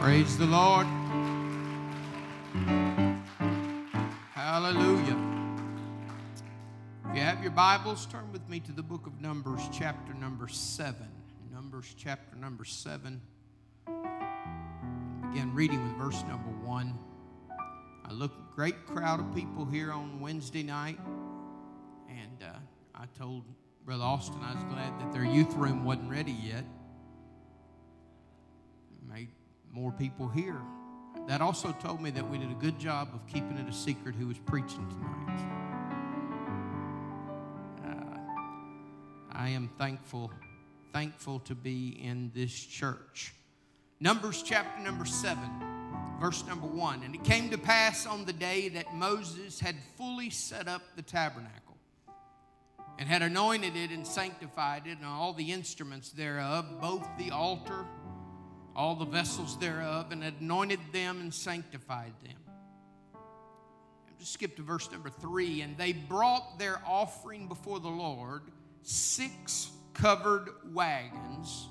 Praise the Lord. Hallelujah. If you have your Bibles, turn with me to the book of Numbers, chapter number 7. Numbers, chapter number 7. Begin reading with verse number 1. I look at a great crowd of people here on Wednesday night, and uh, I told Brother Austin I was glad that their youth room wasn't ready yet. More people here. That also told me that we did a good job of keeping it a secret who was preaching tonight. Uh, I am thankful, thankful to be in this church. Numbers chapter number seven, verse number one. And it came to pass on the day that Moses had fully set up the tabernacle and had anointed it and sanctified it and all the instruments thereof, both the altar, all the vessels thereof, and anointed them and sanctified them. Just skip to verse number three. And they brought their offering before the Lord six covered wagons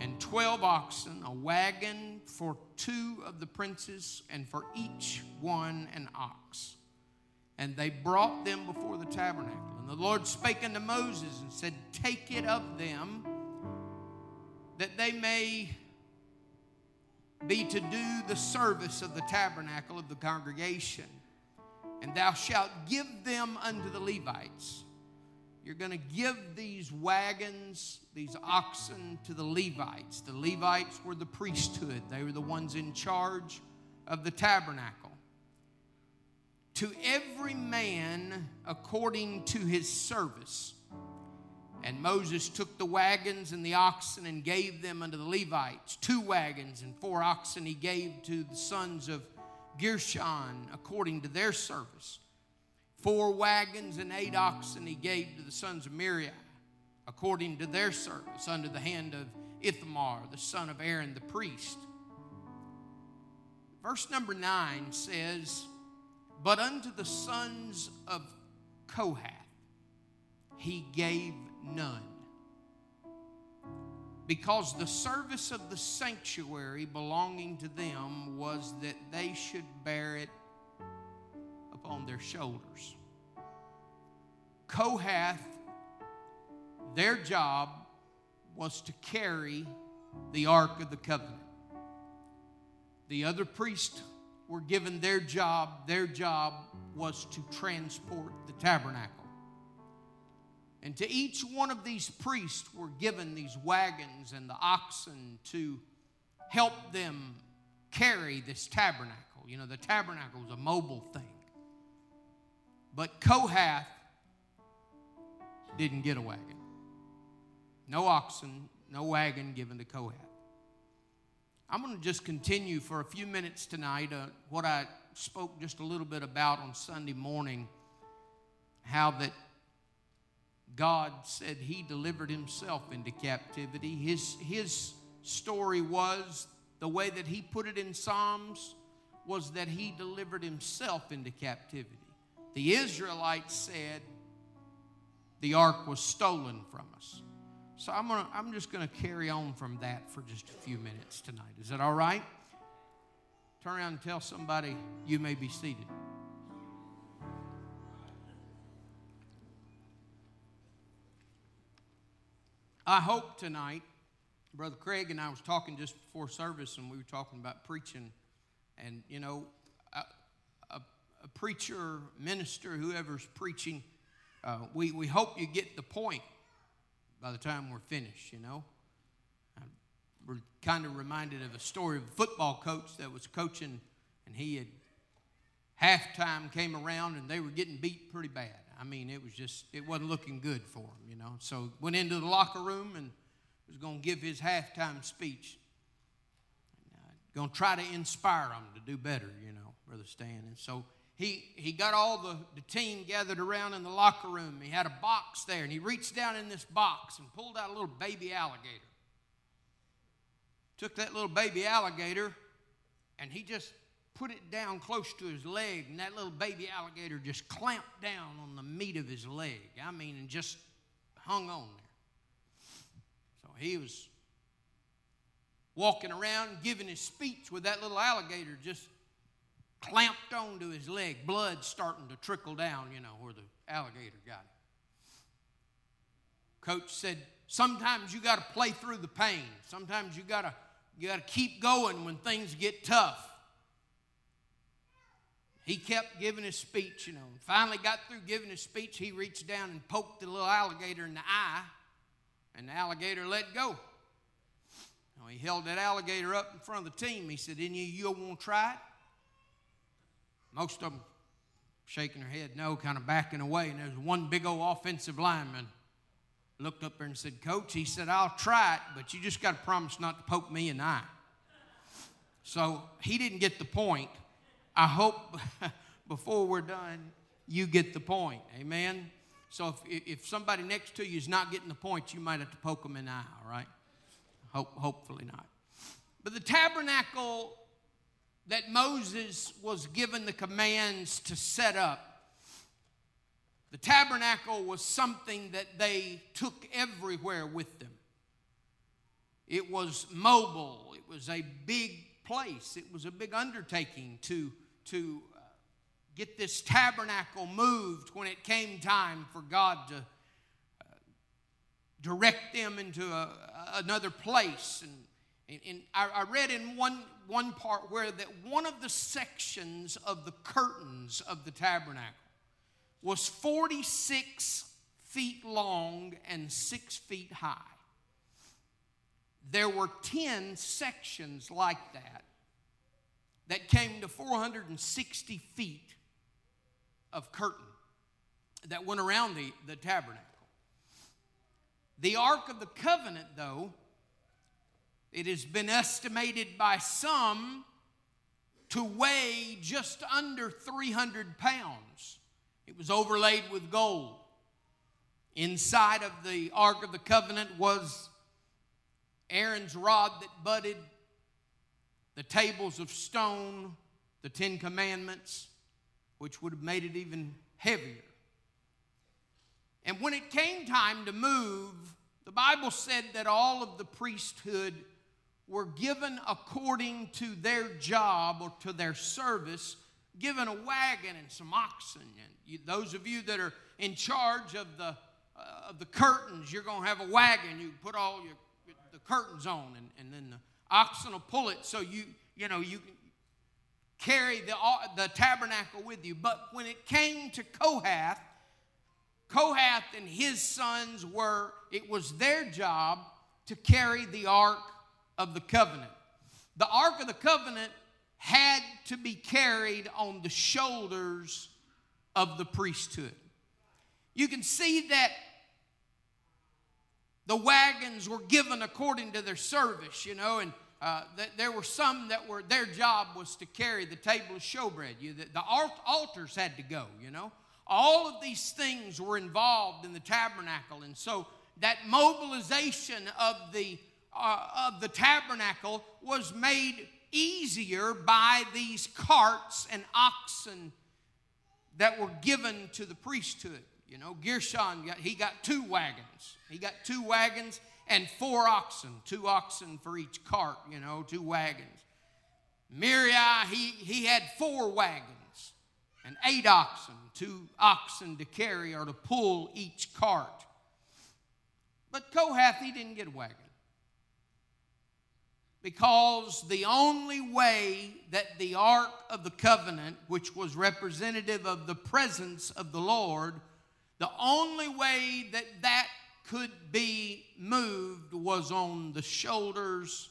and twelve oxen, a wagon for two of the princes, and for each one an ox. And they brought them before the tabernacle. And the Lord spake unto Moses and said, Take it of them, that they may be to do the service of the tabernacle of the congregation. And thou shalt give them unto the Levites. You're going to give these wagons, these oxen to the Levites. The Levites were the priesthood, they were the ones in charge of the tabernacle to every man according to his service. And Moses took the wagons and the oxen and gave them unto the Levites. Two wagons and four oxen he gave to the sons of Gershon according to their service. Four wagons and eight oxen he gave to the sons of Merari according to their service under the hand of Ithamar, the son of Aaron the priest. Verse number nine says, but unto the sons of Kohath he gave none. Because the service of the sanctuary belonging to them was that they should bear it upon their shoulders. Kohath, their job was to carry the Ark of the Covenant. The other priests were given their job, their job was to transport the tabernacle. And to each one of these priests were given these wagons and the oxen to help them carry this tabernacle. You know, the tabernacle was a mobile thing. But Kohath didn't get a wagon. No oxen, no wagon given to Kohath. I'm going to just continue for a few minutes tonight uh, what I spoke just a little bit about on Sunday morning how that God said He delivered Himself into captivity. His, his story was the way that He put it in Psalms was that He delivered Himself into captivity. The Israelites said the ark was stolen from us. So I'm, gonna, I'm just going to carry on from that for just a few minutes tonight. Is that all right? Turn around and tell somebody you may be seated. I hope tonight, Brother Craig and I was talking just before service, and we were talking about preaching. And, you know, a, a, a preacher, minister, whoever's preaching, uh, we, we hope you get the point by the time we're finished, you know. We're kind of reminded of a story of a football coach that was coaching, and he had halftime came around and they were getting beat pretty bad. I mean, it was just, it wasn't looking good for him, you know. So went into the locker room and was going to give his halftime speech. Uh, going to try to inspire them to do better, you know, Brother Stan. And so he, he got all the, the team gathered around in the locker room. He had a box there, and he reached down in this box and pulled out a little baby alligator. Took that little baby alligator, and he just put it down close to his leg, and that little baby alligator just clamped down on the meat of his leg. I mean, and just hung on there. So he was walking around giving his speech with that little alligator just clamped onto his leg, blood starting to trickle down, you know, where the alligator got it. Coach said, sometimes you got to play through the pain. Sometimes you got to you got to keep going when things get tough. He kept giving his speech, you know. Finally got through giving his speech, he reached down and poked the little alligator in the eye, and the alligator let go. Now, he held that alligator up in front of the team. He said, Any of you want to try it? Most of them shaking their head no, kind of backing away. And there's one big old offensive lineman looked up there and said, Coach, he said, I'll try it, but you just got to promise not to poke me in the eye. So he didn't get the point. I hope before we're done, you get the point. Amen? So if, if somebody next to you is not getting the point, you might have to poke them in the eye, all right? Hope, hopefully not. But the tabernacle that Moses was given the commands to set up the tabernacle was something that they took everywhere with them. It was mobile, it was a big place, it was a big undertaking to, to uh, get this tabernacle moved when it came time for God to uh, direct them into a, another place. And, and, I, I read in one, one part where that one of the sections of the curtains of the tabernacle was 46 feet long and six feet high. There were 10 sections like that that came to 460 feet of curtain that went around the, the tabernacle. The Ark of the Covenant, though, it has been estimated by some to weigh just under 300 pounds. It was overlaid with gold. Inside of the Ark of the Covenant was Aaron's rod that budded, the tables of stone, the Ten Commandments, which would have made it even heavier. And when it came time to move, the Bible said that all of the priesthood were given according to their job or to their service, given a wagon and some oxen. And you, those of you that are in charge of the, uh, of the curtains, you're going to have a wagon. You put all your the curtains on, and, and then the oxen will pull it so you, you know, you can carry the, uh, the tabernacle with you. But when it came to Kohath, Kohath and his sons were, it was their job to carry the Ark of the Covenant. The Ark of the Covenant had to be carried on the shoulders of the priesthood. You can see that the wagons were given according to their service, you know, and uh, th- there were some that were their job was to carry the table of showbread. You, the, the altars had to go, you know. All of these things were involved in the tabernacle, and so that mobilization of the uh, of the tabernacle was made easier by these carts and oxen that were given to the priesthood. You know, Gershon got he got two wagons. He got two wagons and four oxen, two oxen for each cart, you know, two wagons. Merari, he, he had four wagons and eight oxen, two oxen to carry or to pull each cart. But Kohath, he didn't get a wagon because the only way that the Ark of the Covenant, which was representative of the presence of the Lord, the only way that that could be moved was on the shoulders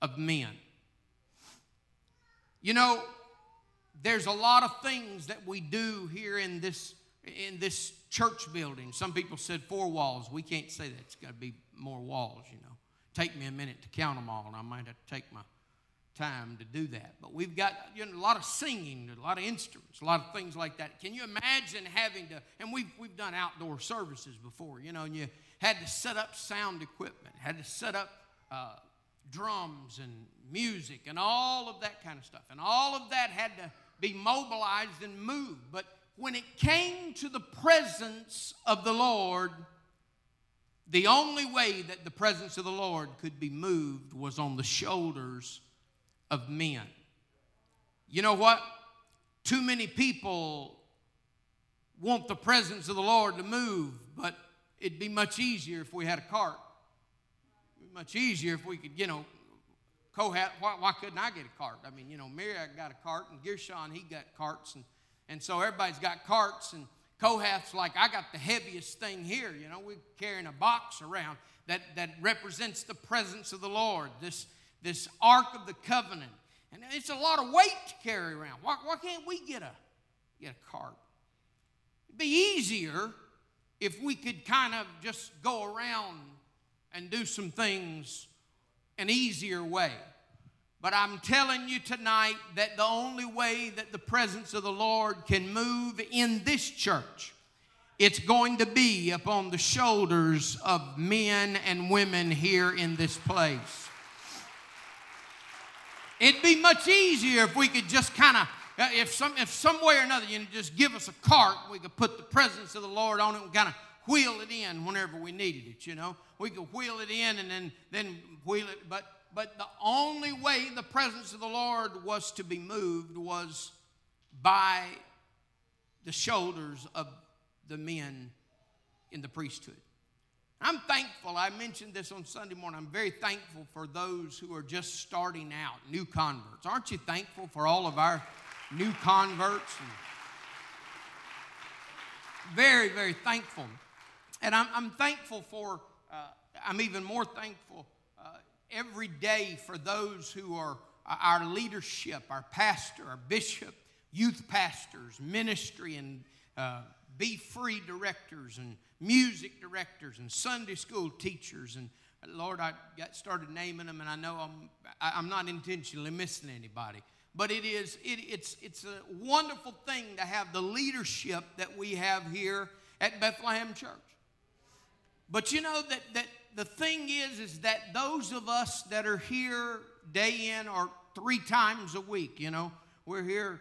of men. You know, there's a lot of things that we do here in this in this church building. Some people said four walls. We can't say that. It's got to be more walls, you know take me a minute to count them all, and I might have to take my time to do that. But we've got you know, a lot of singing, a lot of instruments, a lot of things like that. Can you imagine having to, and we've, we've done outdoor services before, you know, and you had to set up sound equipment, had to set up uh, drums and music and all of that kind of stuff. And all of that had to be mobilized and moved. But when it came to the presence of the Lord, the only way that the presence of the Lord could be moved was on the shoulders of men. You know what? Too many people want the presence of the Lord to move, but it'd be much easier if we had a cart. much easier if we could, you know, Kohath, why, why, couldn't I get a cart? I mean, you know, Merari got a cart, and Gershon, he got carts, and, and so everybody's got carts, and Kohath's like, I got the heaviest thing here. You know, we're carrying a box around that, that represents the presence of the Lord, this, this Ark of the Covenant. And it's a lot of weight to carry around. Why, why can't we get a, get a cart? It'd be easier if we could kind of just go around and do some things an easier way. But I'm telling you tonight that the only way that the presence of the Lord can move in this church, it's going to be upon the shoulders of men and women here in this place. It'd be much easier if we could just kind of, uh, if some, if some way or another, you know, just give us a cart, we could put the presence of the Lord on it and kind of wheel it in whenever we needed it. You know, we could wheel it in and then then wheel it, but but the only way the presence of the Lord was to be moved was by the shoulders of the men in the priesthood. I'm thankful. I mentioned this on Sunday morning. I'm very thankful for those who are just starting out, new converts. Aren't you thankful for all of our new converts? very, very thankful. And I'm, I'm thankful for, uh, I'm even more thankful every day for those who are our leadership, our pastor, our bishop, youth pastors, ministry, and uh, be free directors, and music directors, and Sunday school teachers. And Lord, I got started naming them, and I know I'm, I'm not intentionally missing anybody. But it is, it, it's, it's a wonderful thing to have the leadership that we have here at Bethlehem Church. But you know that, that the thing is, is that those of us that are here day in or three times a week, you know, we're here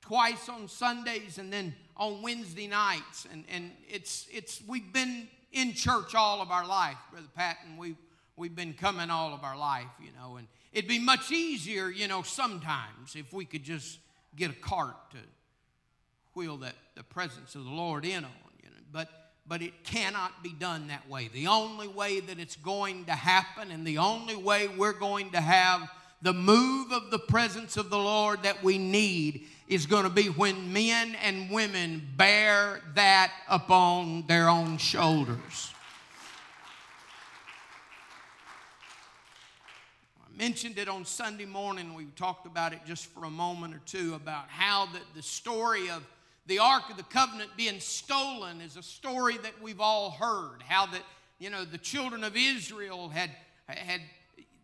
twice on Sundays and then on Wednesday nights. And, and it's, it's, we've been in church all of our life, Brother Patton. We've, we've been coming all of our life, you know. And it'd be much easier, you know, sometimes if we could just get a cart to wheel that, the presence of the Lord in on, you know. But but it cannot be done that way. The only way that it's going to happen and the only way we're going to have the move of the presence of the Lord that we need is going to be when men and women bear that upon their own shoulders. I mentioned it on Sunday morning. We talked about it just for a moment or two about how that the story of the Ark of the Covenant being stolen is a story that we've all heard. How that, you know, the children of Israel had, had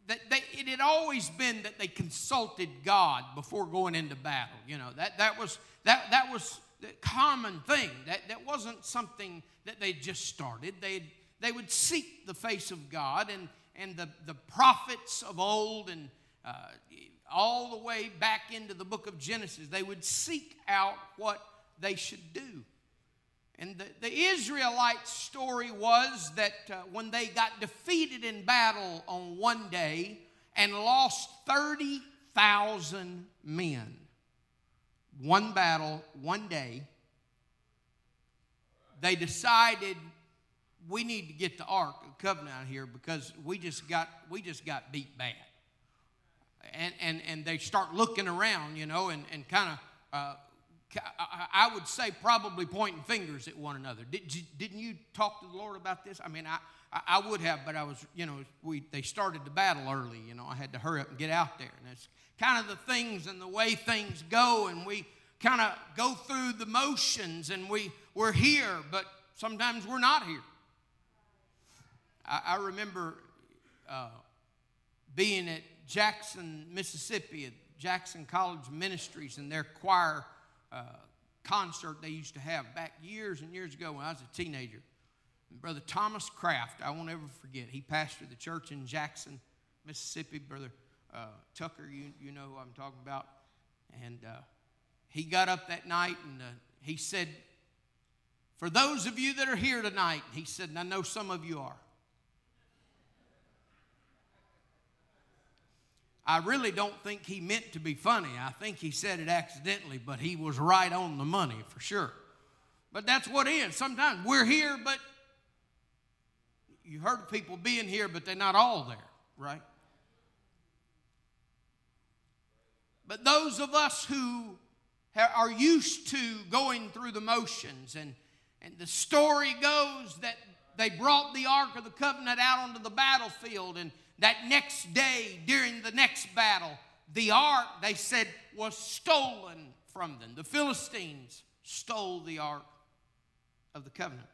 that they, it had always been that they consulted God before going into battle. You know, that, that was, that, that was the common thing. That, that wasn't something that they just started. they they would seek the face of God and, and the, the prophets of old and uh, all the way back into the book of Genesis, they would seek out what they should do. And the, the Israelite story was that uh, when they got defeated in battle on one day and lost 30,000 men, one battle, one day, they decided we need to get the Ark of Covenant out here because we just got, we just got beat bad. And, and, and they start looking around, you know, and, and kind of uh, I would say probably pointing fingers at one another. Did, didn't you talk to the Lord about this? I mean, I, I would have, but I was, you know, we, they started the battle early. You know, I had to hurry up and get out there. And it's kind of the things and the way things go, and we kind of go through the motions, and we, we're here, but sometimes we're not here. I, I remember uh, being at Jackson, Mississippi, at Jackson College Ministries, and their choir uh, concert they used to have back years and years ago when I was a teenager. And Brother Thomas Craft, I won't ever forget, he pastored the church in Jackson, Mississippi. Brother uh, Tucker, you, you know who I'm talking about. And uh, he got up that night and uh, he said, For those of you that are here tonight, he said, and I know some of you are, I really don't think he meant to be funny. I think he said it accidentally, but he was right on the money for sure. But that's what it is. Sometimes we're here, but you heard people being here, but they're not all there, right? But those of us who are used to going through the motions, and, and the story goes that they brought the Ark of the Covenant out onto the battlefield, and that next day, during the next battle, the ark, they said, was stolen from them. The Philistines stole the ark of the covenant.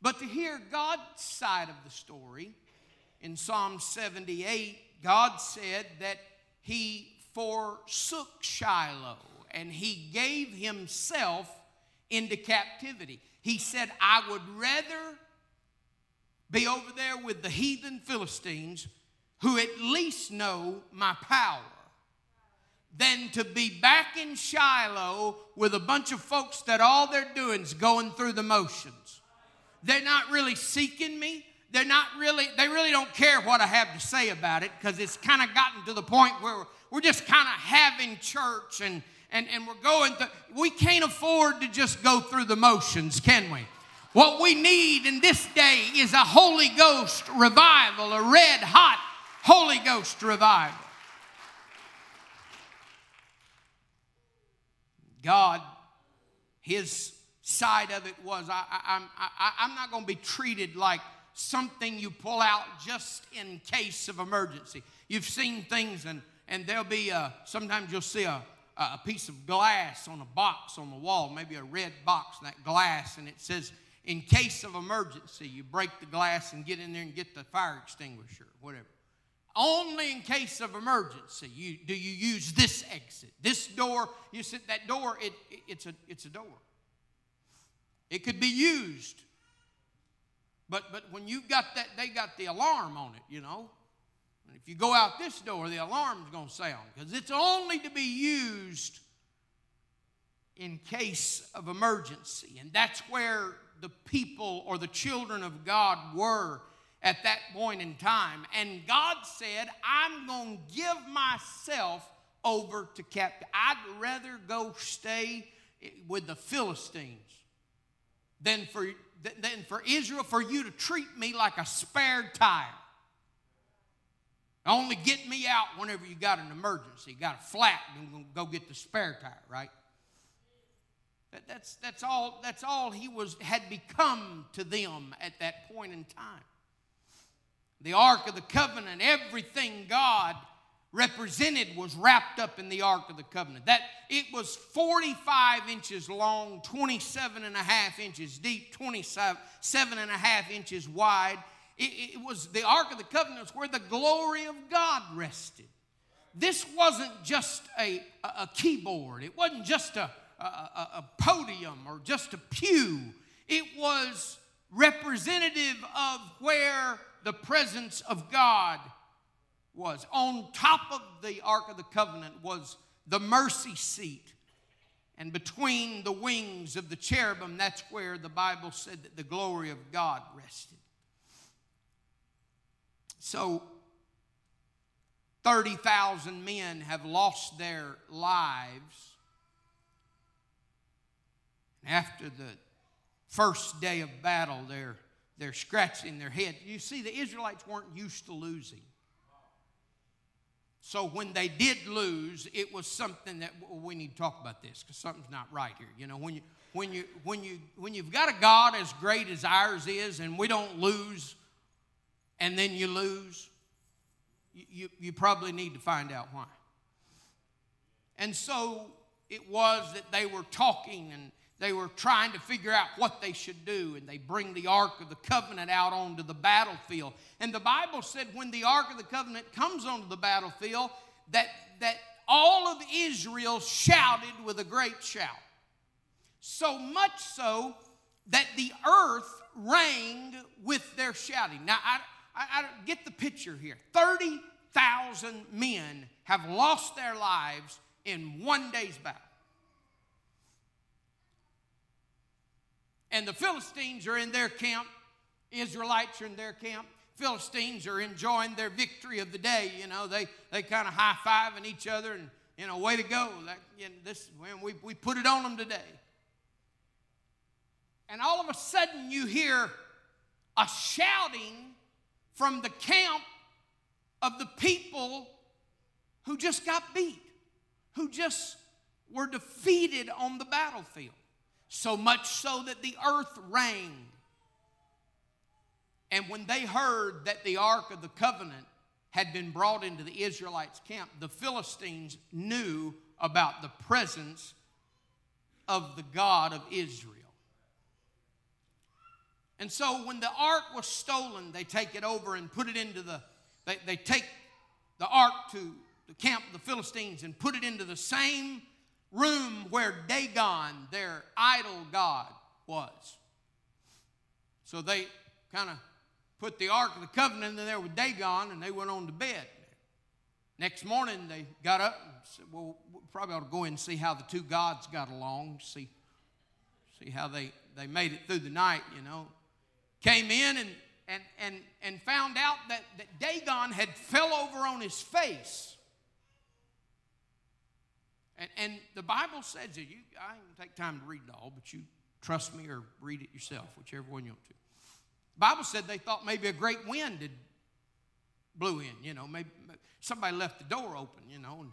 But to hear God's side of the story, in Psalm 78, God said that He forsook Shiloh and He gave Himself into captivity. He said, I would rather be over there with the heathen Philistines who at least know my power than to be back in Shiloh with a bunch of folks that all they're doing is going through the motions. They're not really seeking me. They're not really, they really don't care what I have to say about it because it's kind of gotten to the point where we're just kind of having church and, and, and we're going through. We can't afford to just go through the motions, can we? What we need in this day is a Holy Ghost revival, a red hot Holy Ghost revival. God, His side of it was I, I, I, I'm not going to be treated like something you pull out just in case of emergency. You've seen things, and, and there'll be a, sometimes you'll see a, a piece of glass on a box on the wall, maybe a red box, that glass, and it says, in case of emergency, you break the glass and get in there and get the fire extinguisher, whatever. Only in case of emergency you, do you use this exit. This door, you said that door, it, it, it's, a, it's a door. It could be used. But, but when you've got that, they got the alarm on it, you know. And if you go out this door, the alarm's going to sound because it's only to be used in case of emergency. And that's where the people or the children of God were at that point in time. And God said, I'm going to give myself over to captive. I'd rather go stay with the Philistines than for, than for Israel for you to treat me like a spare tire. Only get me out whenever you got an emergency. Got a flat, and go get the spare tire, right? That's, that's, all, that's all he was, had become to them at that point in time. The Ark of the Covenant, everything God represented was wrapped up in the Ark of the Covenant. That it was 45 inches long, 27 and a half inches deep, 27 and a half inches wide. It, it was the Ark of the Covenant was where the glory of God rested. This wasn't just a, a, a keyboard. It wasn't just a, a, a podium or just a pew. It was representative of where the presence of God was. On top of the Ark of the Covenant was the mercy seat. And between the wings of the cherubim, that's where the Bible said that the glory of God rested. So, 30,000 men have lost their lives after the first day of battle, they're, they're scratching their head. You see, the Israelites weren't used to losing. So when they did lose, it was something that we need to talk about this because something's not right here. You know, when you when you when you when you've got a God as great as ours is, and we don't lose, and then you lose, you, you probably need to find out why. And so it was that they were talking and they were trying to figure out what they should do, and they bring the Ark of the Covenant out onto the battlefield. And the Bible said when the Ark of the Covenant comes onto the battlefield, that, that all of Israel shouted with a great shout. So much so that the earth rang with their shouting. Now, I, I, I get the picture here 30,000 men have lost their lives in one day's battle. And the Philistines are in their camp, Israelites are in their camp. Philistines are enjoying their victory of the day. You know, they, they kind of high fiving each other and, you know, way to go. That, you know, this, we, we put it on them today. And all of a sudden, you hear a shouting from the camp of the people who just got beat, who just were defeated on the battlefield. So much so that the earth rang. And when they heard that the Ark of the Covenant had been brought into the Israelites' camp, the Philistines knew about the presence of the God of Israel. And so when the ark was stolen, they take it over and put it into the, they, they take the ark to the camp of the Philistines and put it into the same room where Dagon, their idol god, was. So they kind of put the Ark of the Covenant in there with Dagon and they went on to bed. Next morning they got up and said, Well, we probably ought to go in and see how the two gods got along, see, see how they, they made it through the night, you know. Came in and, and, and, and found out that, that Dagon had fell over on his face. And, and the Bible says that you, I ain't take time to read it all, but you trust me or read it yourself, whichever one you want to. The Bible said they thought maybe a great wind had blew in, you know, maybe somebody left the door open, you know, and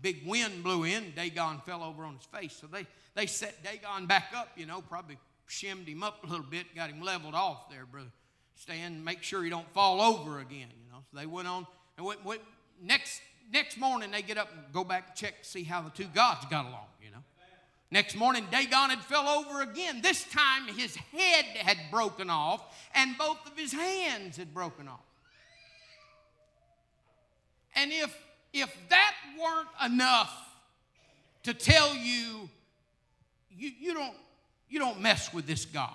big wind blew in, Dagon fell over on his face. So they, they set Dagon back up, you know, probably shimmed him up a little bit, got him leveled off there, brother. Stand, make sure he don't fall over again, you know. So they went on, and went, went, next next morning they get up and go back and check to see how the two gods got along, you know. Next morning, Dagon had fell over again. This time his head had broken off and both of his hands had broken off. And if, if that weren't enough to tell you, you, you, don't, you don't mess with this God.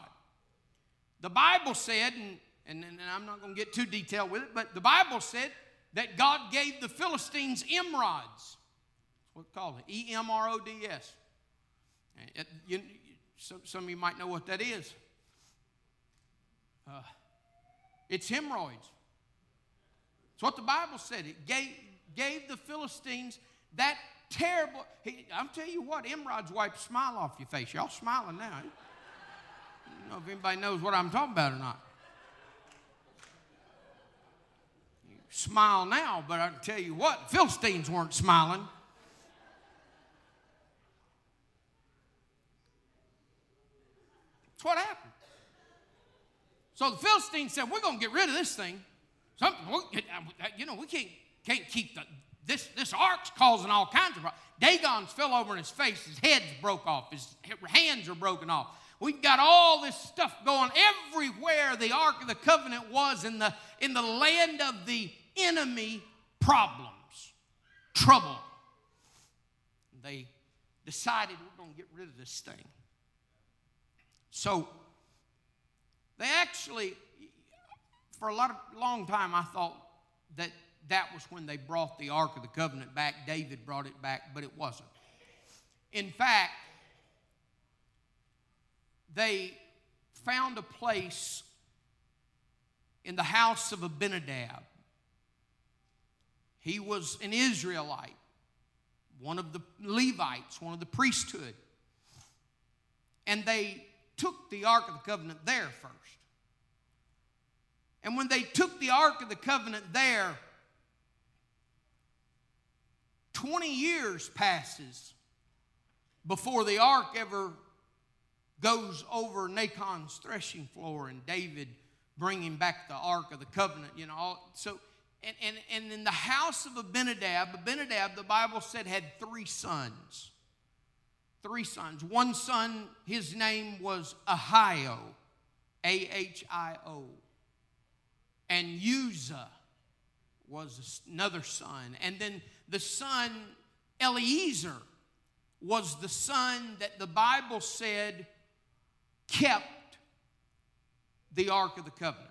The Bible said, and, and, and I'm not going to get too detailed with it, but the Bible said that God gave the Philistines emerods. That's what it's called, E M R O D S. Some, of you might know what that is. Uh, it's hemorrhoids. It's what the Bible said. It gave, gave the Philistines that terrible. He, I'm telling you what, emerods wipe smile off your face. Y'all smiling now. I don't know if anybody knows what I'm talking about or not. Smile now, but I can tell you what, Philistines weren't smiling. That's what happened. So the Philistines said, We're going to get rid of this thing. Something, you know, we can't, can't keep the, this, this ark's causing all kinds of problems. Dagon's fell over in his face, his head's broke off, his hands are broken off. We've got all this stuff going everywhere the Ark of the Covenant was in the, in the land of the enemy problems, trouble. They decided we're going to get rid of this thing. So they actually, for a lot of, long time, I thought that that was when they brought the Ark of the Covenant back. David brought it back, but it wasn't. In fact, they found a place in the house of Abinadab. He was an Israelite, one of the Levites, one of the priesthood. And they took the Ark of the Covenant there first. And when they took the Ark of the Covenant there, 20 years passes before the ark ever goes over Nachon's threshing floor and David bringing back the ark of the covenant. You know, so and, and, and in the house of Abinadab, Abinadab, the Bible said, had three sons. Three sons. One son, his name was Ahio, A H I O. And Uzzah was another son. And then the son, Eliezer, was the son that the Bible said kept the Ark of the Covenant.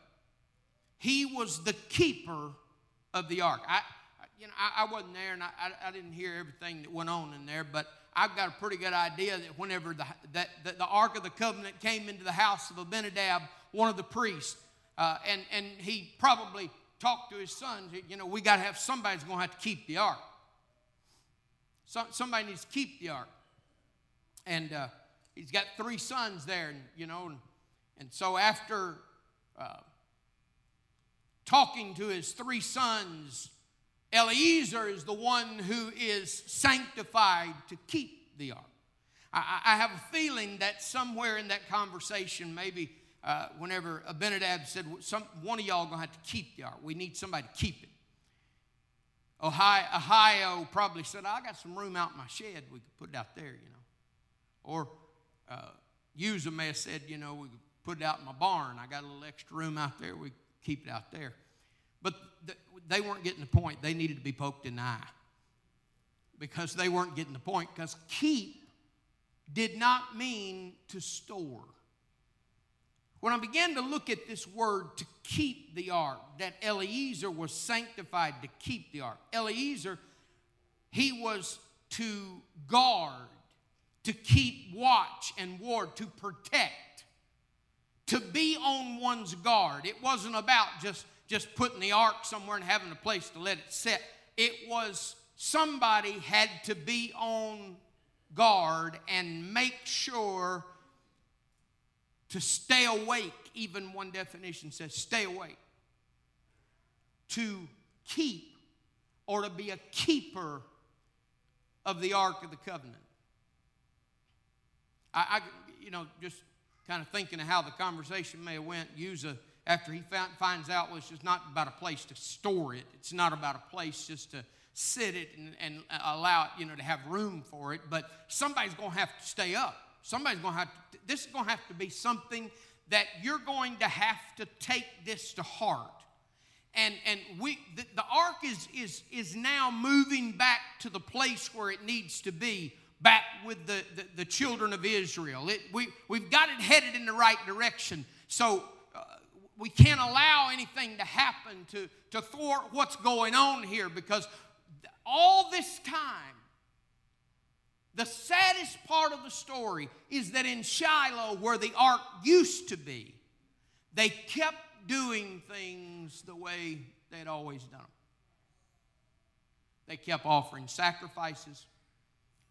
He was the keeper of the ark. I, you know, I, I wasn't there and I, I, didn't hear everything that went on in there, but I've got a pretty good idea that whenever the, that, that the ark of the covenant came into the house of Abinadab, one of the priests, uh, and, and he probably talked to his sons, you know, we got to have somebody's going to have to keep the ark. So, somebody needs to keep the ark. And uh, he's got three sons there, and, you know, and, and so after uh, talking to his three sons, Eliezer is the one who is sanctified to keep the ark. I, I have a feeling that somewhere in that conversation, maybe uh, whenever Abinadab said, Some, one of y'all to have to keep the ark. We need somebody to keep it. Ahio, Ahio probably said, I got some room out in my shed. We could put it out there, you know. Or uh, Uzzah may have said, you know, we could put it out in my barn. I got a little extra room out there. We keep it out there. But th- they weren't getting the point. They needed to be poked in the eye because they weren't getting the point. Because keep did not mean to store. When I began to look at this word to keep the ark, that Eliezer was sanctified to keep the ark. Eliezer, he was to guard, to keep watch and ward, to protect, to be on one's guard. It wasn't about just, just putting the ark somewhere and having a place to let it sit. It was somebody had to be on guard and make sure to stay awake. Even one definition says stay awake. To keep or to be a keeper of the Ark of the Covenant. I, I you know, just kind of thinking of how the conversation may have went. Uzzah, after he found, finds out, well, it's just not about a place to store it. It's not about a place just to sit it and, and allow it, you know, to have room for it. But somebody's going to have to stay up. Somebody's going to have to, this is going to have to be something that you're going to have to take this to heart. And, and we, the, the ark is, is, is now moving back to the place where it needs to be, back with the, the, the children of Israel. It, we, we've got it headed in the right direction. So uh, we can't allow anything to happen to, to thwart what's going on here because all this time, the saddest part of the story is that in Shiloh, where the ark used to be, they kept doing things the way they'd always done them. They kept offering sacrifices.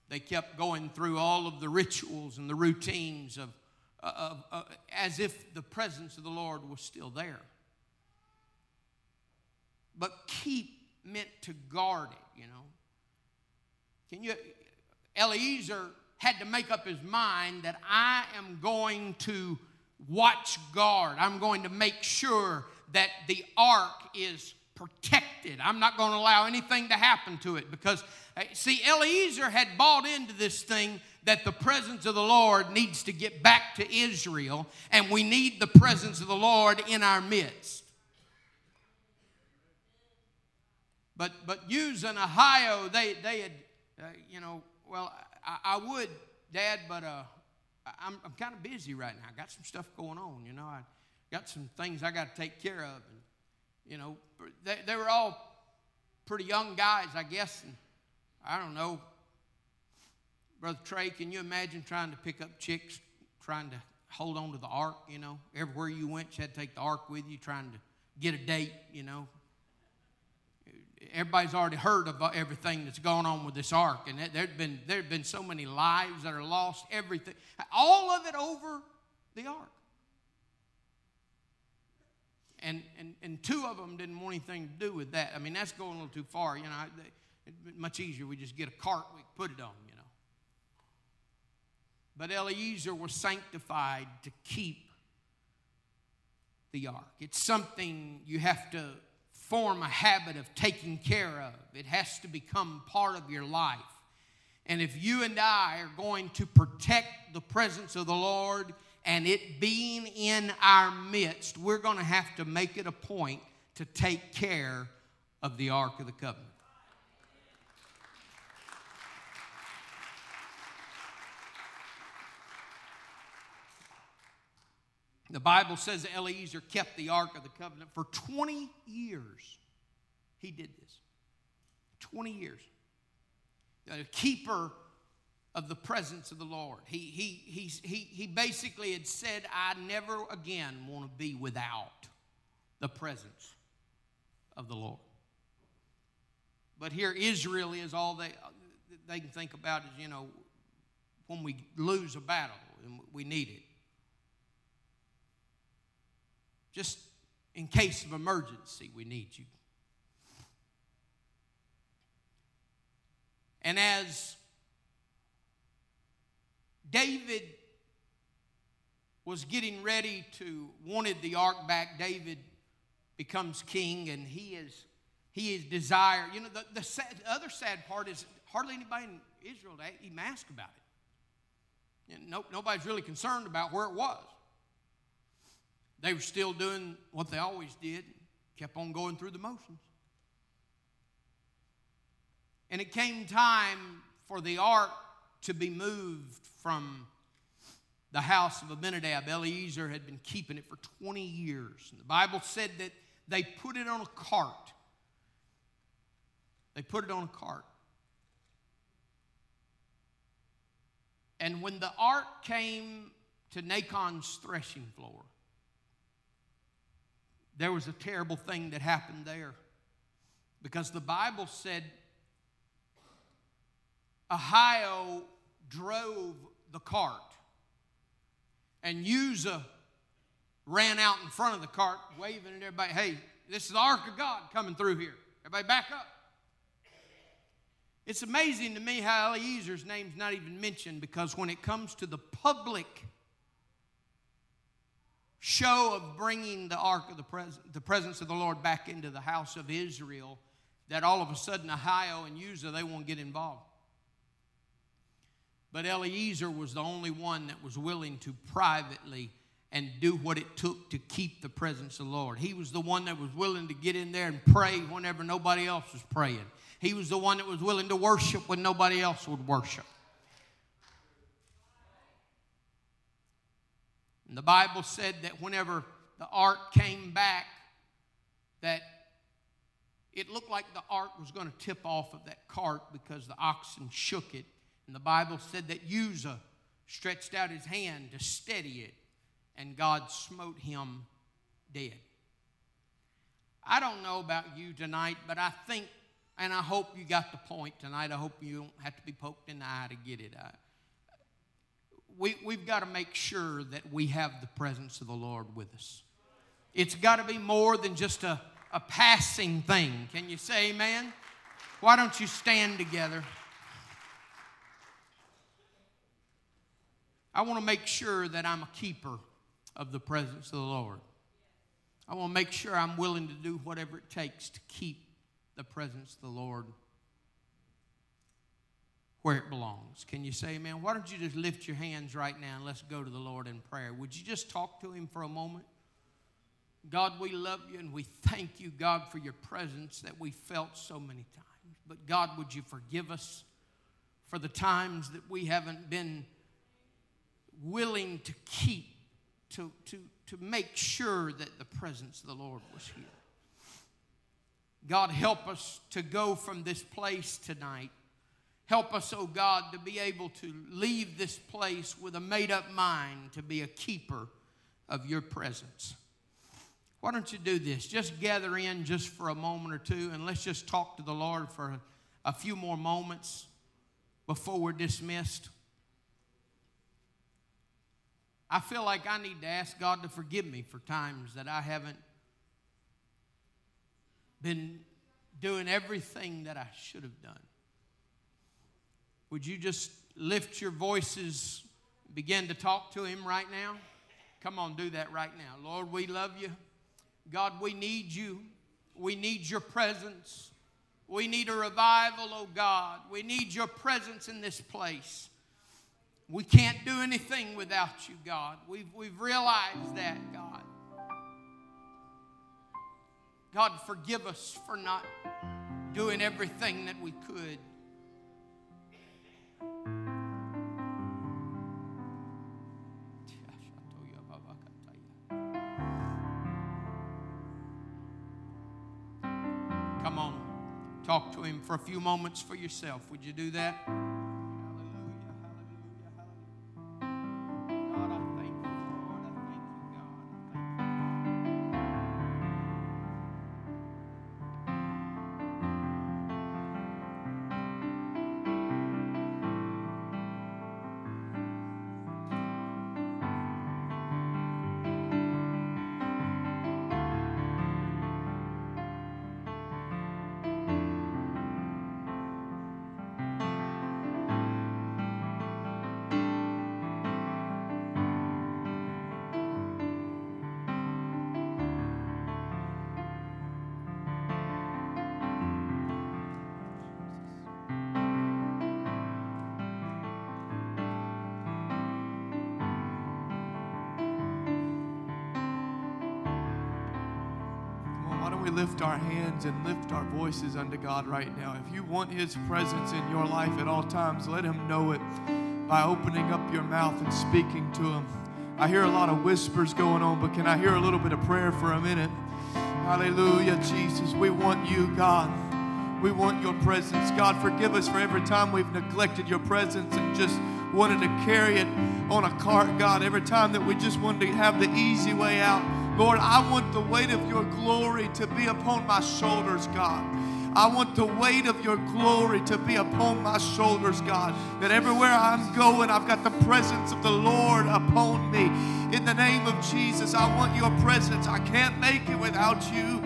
They kept going through all of the rituals and the routines of, of, of, as if the presence of the Lord was still there. But keep meant to guard it, you know. Can you Eliezer had to make up his mind that I am going to watch guard. I'm going to make sure that the ark is protected. I'm not going to allow anything to happen to it because, uh, see, Eliezer had bought into this thing that the presence of the Lord needs to get back to Israel, and we need the presence of the Lord in our midst. But, but using Ahio, they, they had, uh, you know, well, I, I would, Dad, but uh, I'm, I'm kind of busy right now. I got some stuff going on, you know. I got some things I got to take care of. And, you know, they, they were all pretty young guys, I guess. And I don't know. Brother Trey, can you imagine trying to pick up chicks, trying to hold on to the ark, you know? Everywhere you went, you had to take the ark with you, trying to get a date, you know? everybody's already heard of everything that's going on with this ark, and there'd been there'd been so many lives that are lost. Everything, all of it over the ark. And, and, and two of them didn't want anything to do with that. I mean, that's going a little too far. You know, much easier. We just get a cart, we put it on, you know. But Eliezer was sanctified to keep the ark. It's something you have to form a habit of taking care of. It has to become part of your life. And if you and I are going to protect the presence of the Lord and it being in our midst, we're going to have to make it a point to take care of the Ark of the Covenant. The Bible says Eliezer kept the Ark of the Covenant for 20 years. He did this. 20 years. A keeper of the presence of the Lord. He, he, he, he, he basically had said, I never again want to be without. the presence of the Lord. But here, Israel is all they, they can think about is, you know, when we lose a battle and we need it. Just in case of emergency, we need you. And as David was getting ready to wanted the ark back, David becomes king, and he is he is desire. You know, the, the, sad, the other sad part is hardly anybody in Israel even asked about it. You know, no, nobody's really concerned about where it was. They were still doing what they always did, kept on going through the motions. And it came time for the ark to be moved from the house of Abinadab. Eliezer had been keeping it for 20 years. And the Bible said that they put it on a cart. They put it on a cart. And when the ark came to Nachon's threshing floor, there was a terrible thing that happened there. Because the Bible said Ahio drove the cart, and Uzzah ran out in front of the cart, waving at everybody, hey, this is the ark of God coming through here. Everybody back up. It's amazing to me how Eliezer's name's not even mentioned because when it comes to the public show of bringing the ark of the, pres- the presence of the Lord back into the house of Israel, that all of a sudden Ahio and Uzzah, they won't get involved. But Eliezer was the only one that was willing to privately and do what it took to keep the presence of the Lord. He was the one that was willing to get in there and pray whenever nobody else was praying. He was the one that was willing to worship when nobody else would worship. And the Bible said that whenever the ark came back, that it looked like the ark was going to tip off of that cart because the oxen shook it. And the Bible said that Uzzah stretched out his hand to steady it, and God smote him dead. I don't know about you tonight, but I think, and I hope you got the point tonight. I hope you don't have to be poked in the eye to get it. I, we, we've got to make sure that we have the presence of the Lord with us. It's got to be more than just a, a passing thing. Can you say amen? Why don't you stand together? I want to make sure that I'm a keeper of the presence of the Lord. I want to make sure I'm willing to do whatever it takes to keep the presence of the Lord where it belongs. Can you say amen? Why don't you just lift your hands right now and let's go to the Lord in prayer? Would you just talk to Him for a moment? God, we love you and we thank you, God, for your presence that we felt so many times. But God, would you forgive us for the times that we haven't been willing to keep, to, to, to make sure that the presence of the Lord was here? God, help us to go from this place tonight Help us, oh God, to be able to leave this place with a made up mind to be a keeper of your presence. Why don't you do this? Just gather in just for a moment or two and let's just talk to the Lord for a few more moments before we're dismissed. I feel like I need to ask God to forgive me for times that I haven't been doing everything that I should have done. Would you just lift your voices, begin to talk to Him right now? Come on, do that right now. Lord, we love you. God, we need you. We need your presence. We need a revival, oh God. We need your presence in this place. We can't do anything without you, God. We've, we've realized that, God. God, forgive us for not doing everything that we could. Talk to Him for a few moments for yourself. Would you do that? We lift our hands and lift our voices unto God right now? If you want His presence in your life at all times, let Him know it by opening up your mouth and speaking to Him. I hear a lot of whispers going on, but can I hear a little bit of prayer for a minute? Hallelujah, Jesus. We want you, God. We want your presence. God, forgive us for every time we've neglected your presence and just wanted to carry it on a cart, God. Every time that we just wanted to have the easy way out. Lord, I want the weight of your glory to be upon my shoulders, God. I want the weight of your glory to be upon my shoulders, God. That everywhere I'm going, I've got the presence of the Lord upon me. In the name of Jesus, I want your presence. I can't make it without you.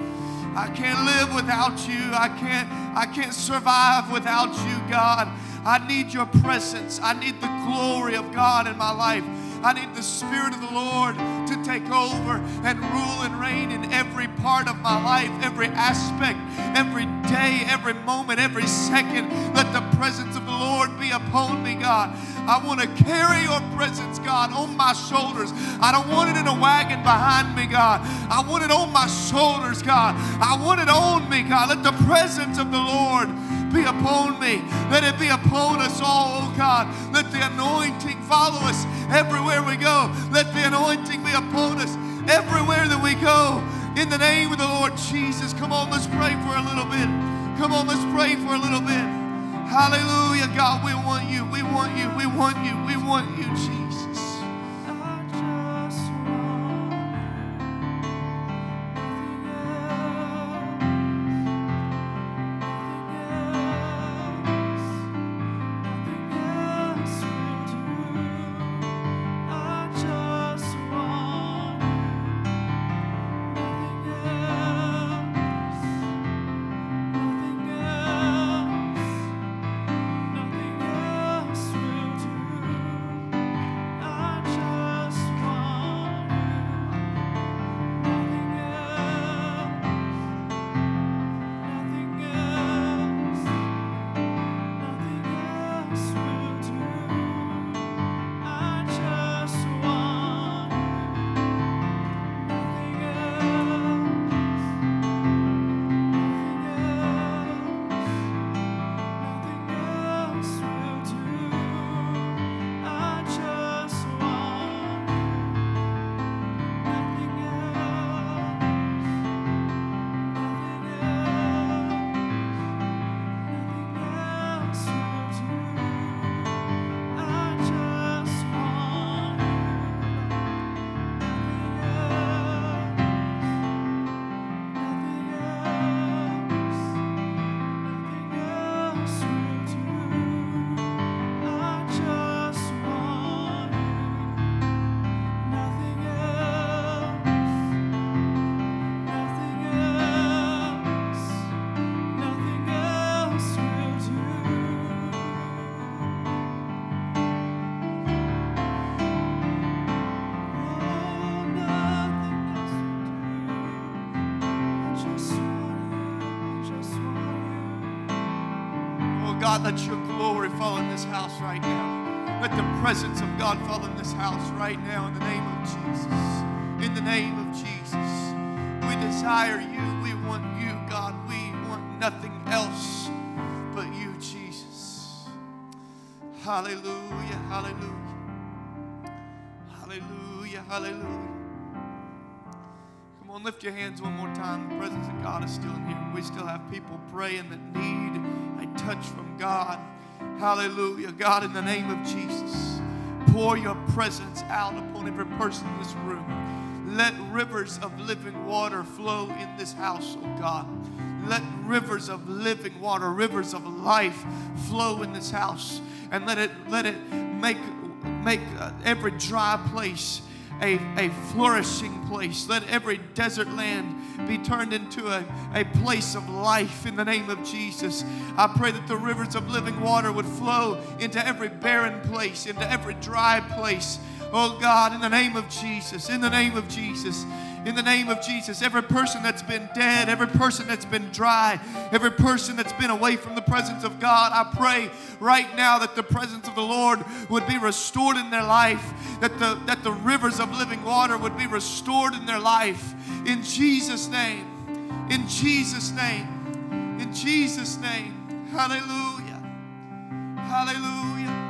I can't live without you. I can't I can't survive without you, God. I need your presence. I need the glory of God in my life. I need the Spirit of the Lord to take over and rule and reign in every part of my life, every aspect, every day, every moment, every second. Let the presence of the Lord be upon me, God. I want to carry your presence, God, on my shoulders. I don't want it in a wagon behind me, God. I want it on my shoulders, God. I want it on me, God. Let the presence of the Lord be upon me. Let it be upon us all, oh God. Let the anointing follow us everywhere we go. Let the anointing be upon us everywhere that we go. In the name of the Lord Jesus. Come on, let's pray for a little bit. Come on, let's pray for a little bit. Hallelujah, God. We want you. We want you. We want you. We want you, Jesus. Fall in this house right now. Let the presence of God fall in this house right now in the name of Jesus. In the name of Jesus. We desire you. We want you, God. We want nothing else but you, Jesus. Hallelujah. Hallelujah. Hallelujah. Hallelujah. Come on, lift your hands one more time. The presence of God is still in here. We still have people praying that need a touch from God. Hallelujah. God, in the name of Jesus, pour your presence out upon every person in this room. Let rivers of living water flow in this house, oh God. Let rivers of living water, rivers of life flow in this house. And let it let it make make uh, every dry place a, a flourishing place. Let every desert land be turned into a, a place of life in the name of Jesus. I pray that the rivers of living water would flow into every barren place, into every dry place. Oh God, in the name of Jesus, in the name of Jesus in the name of Jesus. Every person that's been dead, every person that's been dry, every person that's been away from the presence of God, I pray right now that the presence of the Lord would be restored in their life, that the, that the rivers of living water would be restored in their life. In Jesus' name. In Jesus' name. In Jesus' name. Hallelujah. Hallelujah.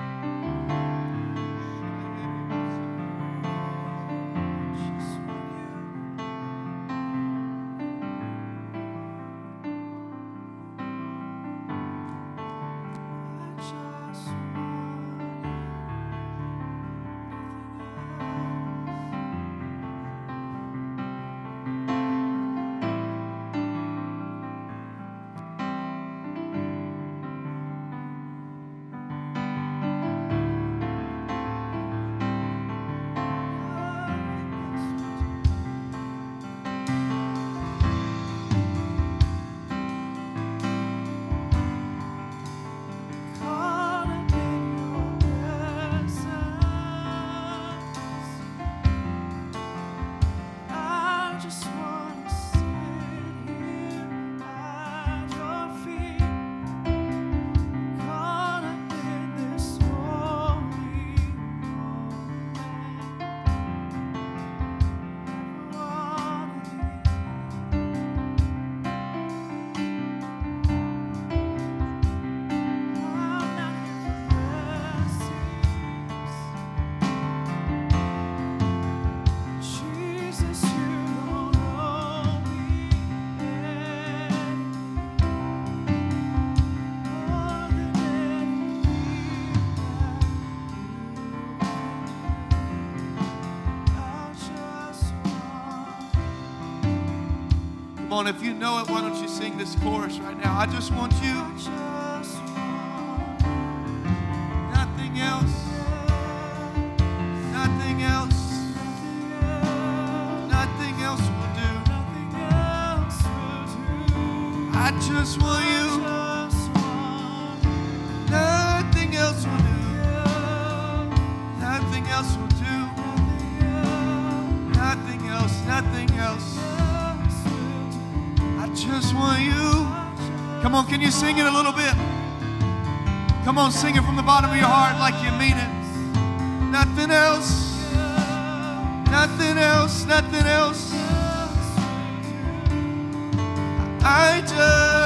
Come on, if you know it, why don't you sing this chorus right now? I just want you. Come on, sing it from the bottom of your heart like you mean it. Nothing else. Nothing else. Nothing else. I just